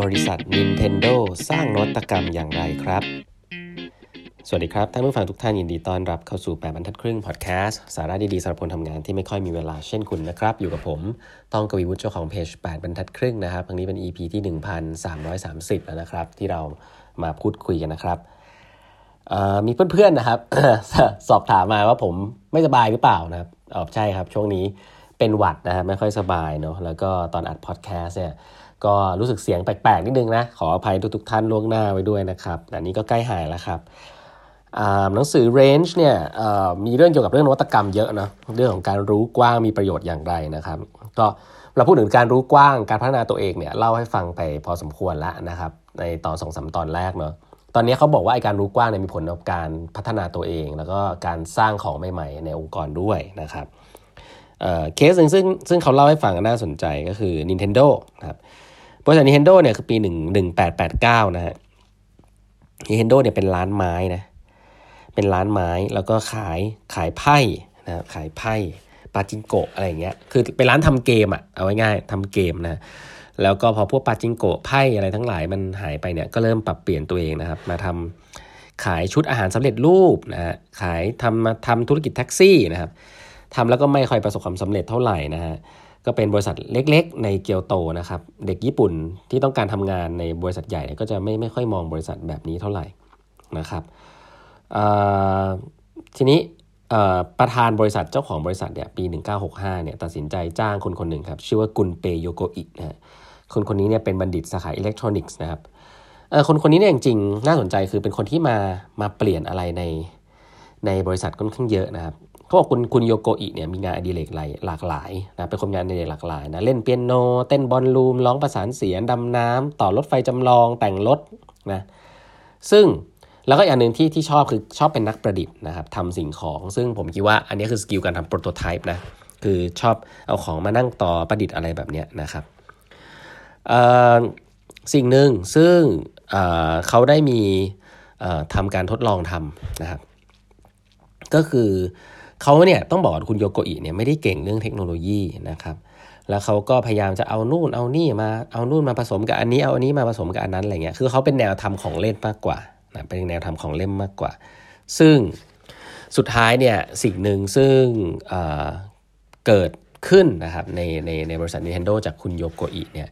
บริษัท Nintendo สร้างนวัตกรรมอย่างไรครับ สวัสดีครับ ท่านผู้ฟังทุกท่านยินดีต้อนรับเข้าสู่ 8บรรทัดครึ่งพอดแคสต์สาระดีๆสำหรับคนทำงานที่ไม่ค่อยมีเวลาเช่นคุณนะครับ อยู่กับผมต้องกวีวุฒิเจ้าของเพจ 8บรรทัดครึ่งนะครับครั้งนี้เป็น EP ที่ 1330 แล้วนะครับ ที่เรามาพูดคุยกันนะครับมีเพื่อนๆนะครับ สอบถามมาว่าผมไม่สบายหรือเปล่านะครับอ๋อใช่ครับ ช่วงนี้เป็นหวัดนะครับไม่ค่อยสบายเนาะแล้วก็ตอนอัดพอดแคสต์เนี่ย ก็รู้สึกเสียงแปลกๆ นิดนึงนะ ขออภัยทุกๆท่านล่วงหน้าไว้ด้วยนะครับแต่นี้ก็ใกล้หายแล้วครับหนังสือ Range เนี่ยมีเรื่องเกี่ยวกับเรื่องนวัตกรรมเยอะนะเรื่องของการรู้กว้างมีประโยชน์อย่างไรนะครับ ก็เราพูดถึงการรู้กว้างการพัฒนาตัวเองเนี่ยเล่าให้ฟังไปพอสมควรแล้วนะครับในตอนสองสาตอนแรกเนาะตอนนี้เขาบอกว่าไอการรู้กว้างเนี่ยมีผลต่อการพัฒนาตัวเอง แล้วก็การสร้างของใหม่ ๆ ในองค์กรด้วยนะครับเคสหนึ่งซึ่งซึ่งเขาเล่าให้ฟังน่าสนใจก็คือ Nintendo นะครับ ริษัท Nintendo เนี่ยคือปี 1 1889 นะฮะ Nintendo เนี่ยเป็นร้านไม้นะ เป็นร้านไม้แล้วก็ขายขายไพ่นะขายไพ่ปาจิงโกะอะไรอย่างเงี้ย คือเป็นร้านทำเกมอะเอาไว้ง่ายทำเกมนะ แล้วก็พอพวกปาจิงโกะไพ่อะไรทั้งหลายมันหายไปเนี่ยก็เริ่มปรับเปลี่ยนตัวเองนะครับ มาทำขายชุดอาหารสำเร็จรูปนะฮะ ขายทำมาทำธุรกิจแท็กซี่นะครับทำแล้วก็ไม่ค่อยประสบความสำเร็จเท่าไหร่นะฮะ ก็เป็นบริษัทเล็กๆ ในเกียวโตนะครับเด็กญี่ปุ่นที่ต้องการทำงานในบริษัทใหญ่ก็จะไม่ไม่ค่อยมองบริษัทแบบนี้เท่าไหร่นะครับทีนี้ประธานบริษัทเจ้าของบริษัทเนี่ยปี 1965เนี่ยตัดสินใจจ้างคนคนหนึ่งครับชื่อว่ากุนเปโยโกอินะฮะคนคนนี้เนี่ยเป็นบัณฑิตสาขาอิเล็กทรอนิกส์นะครับคนคนนี้เนี่ยจริงๆน่าสนใจคือเป็นคนที่มามาเปลี่ยนอะไรในในบริษัทค่อนข้างเยอะนะครับ เขาบอกคุณคุณโยโกอิเนี่ยมีงานอดิเรกหลายหลากหลายนะเป็นคนงานอดิเรกหลากหลายนะเล่นเปียโน เต้น ballroom ร้องประสานเสียงดำน้ำต่อรถไฟจำลองแต่งรถนะซึ่งแล้วก็อย่างหนึ่งที่ที่ชอบคือชอบเป็นนักประดิษฐ์นะครับทำสิ่งของซึ่งผมคิดว่าอันนี้คือ skill การทำ prototype นะคือชอบเอาของมานั่งต่อประดิษฐ์อะไรแบบนี้นะครับสิ่งหนึ่งซึ่งเขาได้มีทำการทดลองทำนะครับ ก็คือ เขาเนี่ยต้องบอกคุณโยโกอิเนี่ยไม่ได้เก่งเรื่องเทคโนโลยีนะครับ แล้วเขาก็พยายามจะเอานู่นเอานี่มาเอานู่นมาผสมกับอันนี้เอาอันนี้มาผสมกับอันนั้นอะไรเงี้ยคือเขาเป็นแนวทำของเล่นมากกว่านะเป็นแนวทำของเล่นมากกว่า ซึ่งสุดท้ายเนี่ยสิ่งหนึ่งซึ่งเเกิดขึ้นนะครับในในในบริษัท Nintendo จากคุณโยโกอิเนี่ย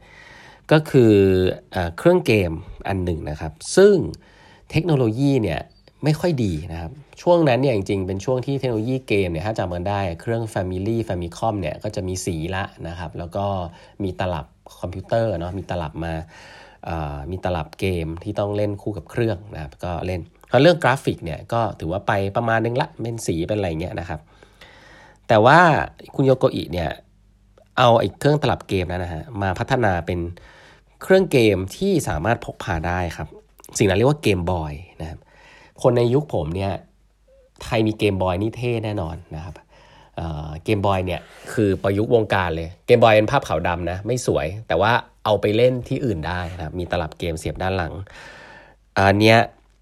ก็คืออเครื่องเกมอันหนึ่งนะครับ ซึ่งเทคโนโลยีเนี่ย ไม่ค่อยดีนะครับ ช่วงนั้นเนี่ยจริงๆ เป็นช่วงที่เทคโนโลยีเกมเนี่ยถ้าจำกันได้เครื่อง Family Famicom เนี่ยก็จะมีสีละนะครับ แล้วก็มีตลับคอมพิวเตอร์เนาะมีตลับมามีตลับเกมที่ต้องเล่นคู่กับเครื่องนะครับก็เล่นเรื่องกราฟิกเนี่ยก็ถือว่าไปประมาณนึงละเป็นสีเป็นอะไรเงี้ยนะครับ แต่ว่าคุณโยโกอิเนี่ยเอาไอ้เครื่องตลับเกมนั้นนะฮะมาพัฒนาเป็นเครื่องเกมที่สามารถพกพาได้ครับ สิ่งนั้นเรียกว่าเกมบอยนะครับ คนในยุคผมเนี่ยใครมีเกมบอยนี่เท่แน่นอนนะครับเกมบอยเนี่ยคือประยุกต์วงการเลย เกมบอยเป็นภาพขาวดำนะไม่สวย แต่ว่าเอาไปเล่นที่อื่นได้นะครับมีตลับเกมเสียบด้านหลังอันเนี้ย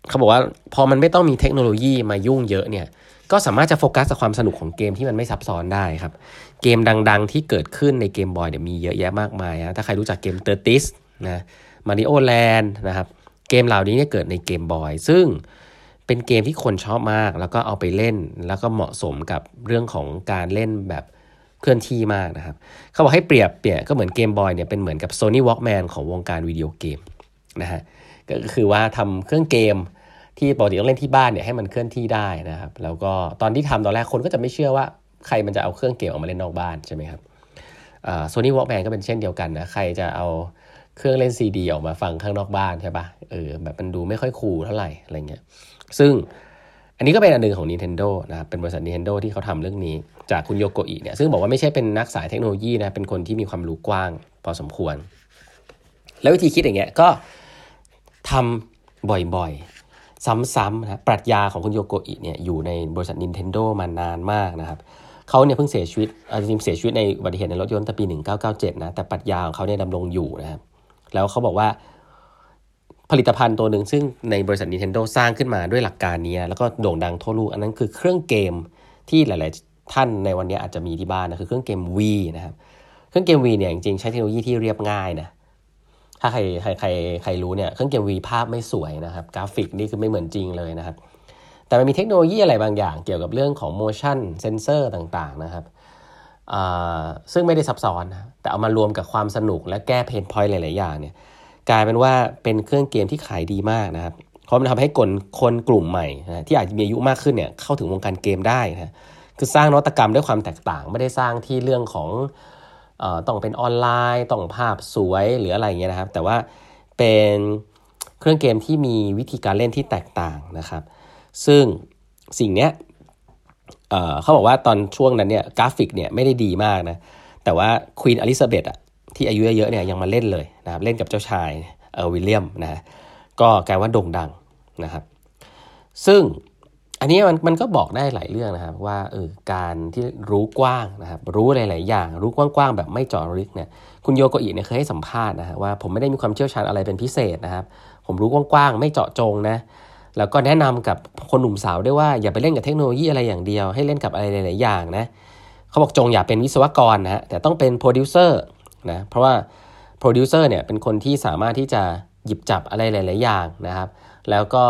เขาบอกว่าพอมันไม่ต้องมีเทคโนโลยีมายุ่งเยอะเนี่ยก็สามารถจะโฟกัสกับความสนุกของเกมที่มันไม่ซับซ้อนได้ครับ เกมดังๆที่เกิดขึ้นในเกมบอยเนี่ยมีเยอะแยะมากมายนะถ้าใครรู้จักเกมเตอร์ติสนะมาริโอแลนด์นะครับเกมเหล่านี้เนี่ยเกิดในเกมบอยซึ่ง เป็นเกมที่คนชอบมาก แล้วก็เอาไปเล่น แล้วก็เหมาะสมกับเรื่องของการเล่นแบบเคลื่อนที่มากนะครับ เขาบอกให้เปรียบเนี่ยก็เหมือนเกมบอยเนี่ยเป็นเหมือนกับ Sony Walkman ของวงการวิดีโอเกมนะฮะก็คือว่าทำเครื่องเกมที่ปกติต้องเล่นที่บ้านเนี่ยให้มันเคลื่อนที่ได้นะครับ แล้วก็ตอนที่ทำตอนแรกคนก็จะไม่เชื่อว่าใครมันจะเอาเครื่องเกมออกมาเล่นนอกบ้านใช่ไหมครับโซนี่วอล์กแมนก็เป็นเช่นเดียวกันนะ ใครจะเอา เครื่องเล่นซีดีออกมาฟังข้างนอกบ้านใช่ปะเออแบบมันดูไม่ค่อยคูลเท่าไหร่อะไรเงี้ยซึ่งอันนี้ก็เป็นอันหนึ่งของ Nintendo นะครับเป็นบริษัท Nintendo ที่เขาทำเรื่องนี้ จากคุณโยโกอิเนี่ยซึ่งบอกว่าไม่ใช่เป็นนักสายเทคโนโลยีนะเป็นคนที่มีความรู้กว้างพอสมควร แล้ววิธีคิดอย่างเงี้ยก็ทำบ่อยๆ ซ้ำๆนะปรัชญาของคุณโยโกอิเนี่ยอยู่ในบริษัท Nintendo มานานมากนะครับเขาเนี่ยเพิ่งเสียชีวิตจริงเสียชีวิตในอุบัติเหตุในรถยนต์ตั้งปี 1997นะแต่ปรัชญาของเขาเนี่ยดำรงอยู่นะครับ แล้วเขาบอกว่าผลิตภัณฑ์ตัวหนึ่งซึ่งในบริษัท Nintendo สร้างขึ้นมาด้วยหลักการนี้ แล้วก็โด่งดังทั่วโลกอันนั้นคือเครื่องเกมที่หลาย ๆ ท่านในวันนี้อาจจะมีที่บ้านนะคือเครื่องเกม Wii นะครับเครื่องเกม Wii เนี่ยจริงๆใช้เทคโนโลยีที่เรียบง่ายนะถ้าใครใครใครใครรู้เนี่ยเครื่องเกม Wii ภาพไม่สวยนะครับ กราฟิกนี่คือไม่เหมือนจริงเลยนะครับ แต่มันมีเทคโนโลยีอะไรบางอย่างเกี่ยวกับเรื่องของ motion sensor ต่าง ๆ นะครับ ซึ่งไม่ได้ซับซ้อนนะแต่เอามารวมกับความสนุกและแก้ pain point หลาย ๆ อย่างเนี่ยกลายเป็นว่าเป็นเครื่องเกมที่ขายดีมากนะครับเพราะมันทำให้คนคนกลุ่มใหม่นะที่อาจจะมีอายุมากขึ้นเนี่ยเข้าถึงวงการเกมได้นะคือสร้างนวัตกรรมด้วยความแตกต่าง ไม่ได้สร้างที่เรื่องของอต้องเป็นออนไลน์ ต้องภาพสวยหรืออะไรเงี้ยนะครับ แต่ว่าเป็นเครื่องเกมที่มีวิธีการเล่นที่แตกต่างนะครับ ซึ่งสิ่งเนี้ย เขาบอกว่าตอนช่วงนั้นเนี่ยกราฟิกเนี่ยไม่ได้ดีมากนะแต่ว่าควีนอลิซาเบธอะที่อายุเยอะเนี่ยยังมาเล่นเลยนะครับเล่นกับเจ้าชายเออวิลเลียมนะก็กลายว่าโด่งดังนะครับ ซึ่งอันนี้มันมันก็บอกได้หลายเรื่องนะครับว่าเออการที่รู้กว้างนะครับรู้หลาย ๆ อย่าง รู้กว้าง ๆ แบบไม่เจาะลึกเนี่ยคุณโยโกอิเนี่ยเคยให้สัมภาษณ์นะฮะว่าผมไม่ได้มีความเชี่ยวชาญอะไรเป็นพิเศษนะครับ ผมรู้กว้าง ๆ ไม่เจาะจงนะ แล้วก็แนะนำกับคนหนุ่มสาวด้วยว่าอย่าไปเล่นกับเทคโนโลยีอะไรอย่างเดียว ให้เล่นกับอะไรหลาย ๆ อย่างนะเขาบอกจงอย่าเป็นวิศวกรนะแต่ต้องเป็นโปรดิวเซอร์นะเพราะว่าโปรดิวเซอร์เนี่ยเป็นคนที่สามารถที่จะหยิบจับอะไรหลาย ๆ อย่างนะครับ แล้วก็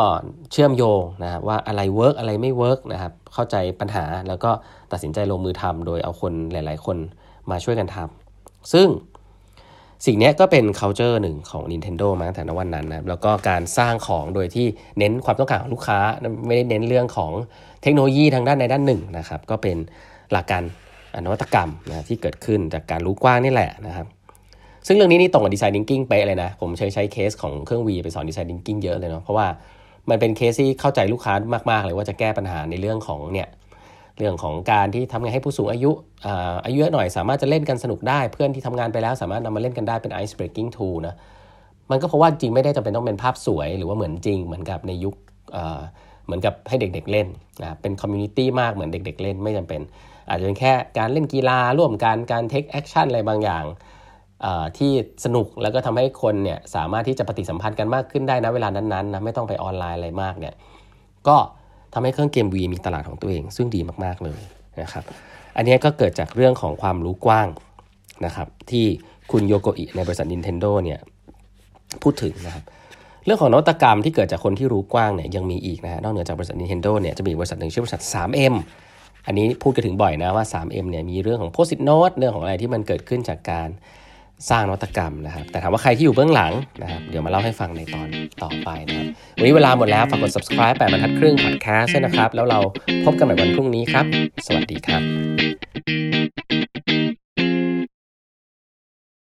เชื่อมโยงนะว่าอะไร work อะไรไม่ work นะครับเข้าใจปัญหาแล้วก็ตัดสินใจลงมือทำโดยเอาคนหลาย ๆ คนมาช่วยกันทำซึ่ง สิ่งนี้ก็เป็น culture หนึ่งของ Nintendo มาตั้งแต่วันนั้นนะแล้วก็การสร้างของโดยที่เน้นความต้องการของลูกค้า ไม่ได้เน้นเรื่องของเทคโนโลยีทางด้านในด้านหนึ่งนะครับ ก็เป็นหลักการนวัตกรรมนะที่เกิดขึ้นจากการรู้กว้างนี่แหละนะครับซึ่งเรื่องนี้นี่ตรงกับ design thinking เป๊ะเลยนะ ผมใช้ใช้เคสของเครื่อง Wii ไปสอน design thinking เยอะเลยเนาะเพราะว่ามันเป็นเคสที่เข้าใจลูกค้ามากๆเลยว่าจะแก้ปัญหาในเรื่องของเนี่ย เรื่องของการที่ทำไงให้ผู้สูงอายุอายุเยอะหน่อยสามารถจะเล่นกันสนุกได้เพื่อนที่ทำงานไปแล้วสามารถนำมาเล่นกันได้เป็น ice breaking tool นะมันก็เพราะว่าจริงไม่ได้จำเป็นต้องเป็นภาพสวยหรือว่าเหมือนจริงเหมือนกับในยุคเหมือนกับให้เด็กๆเล่นนะเป็น community มากเหมือนเด็ก ๆ เล่นไม่จำเป็น อาจจะเป็นแค่การเล่นกีฬาร่วมกันการ take action อะไรบางอย่างที่สนุกแล้วก็ทำให้คนเนี่ยสามารถที่จะปฏิสัมพันธ์กันมากขึ้นได้นะเวลานั้นๆนะไม่ต้องไปออนไลน์อะไรมากเนี่ยก็ ทำให้เครื่องเกม Wii มีตลาดของตัวเอง ซึ่งดีมากๆเลยนะครับ อันนี้ก็เกิดจากเรื่องของความรู้กว้างนะครับที่คุณโยโกอิในบริษัท Nintendo เนี่ยพูดถึงนะครับเรื่องของนวัตกรรมที่เกิดจากคนที่รู้กว้างเนี่ยยังมีอีกนะฮะนอกเหนือจากบริษัท Nintendo เนี่ยจะมีบริษัทหนึ่งชื่อบริษัท 3M อันนี้พูดกันถึงบ่อยนะว่า 3M เนี่ยมีเรื่องของ Post-it Note เรื่องของอะไรที่มันเกิดขึ้นจากการ สร้างนวัตกรรมนะครับ แต่ถามว่าใครที่อยู่เบื้องหลังนะครับ เดี๋ยวมาเล่าให้ฟังในตอนต่อไปนะครับวันนี้เวลาหมดแล้ว ฝากกด subscribe แปดบรรทัดครึ่ง podcast ด้วยนะครับ แล้วเราพบกันใหม่วันพรุ่งนี้ครับ สวัสดีครับ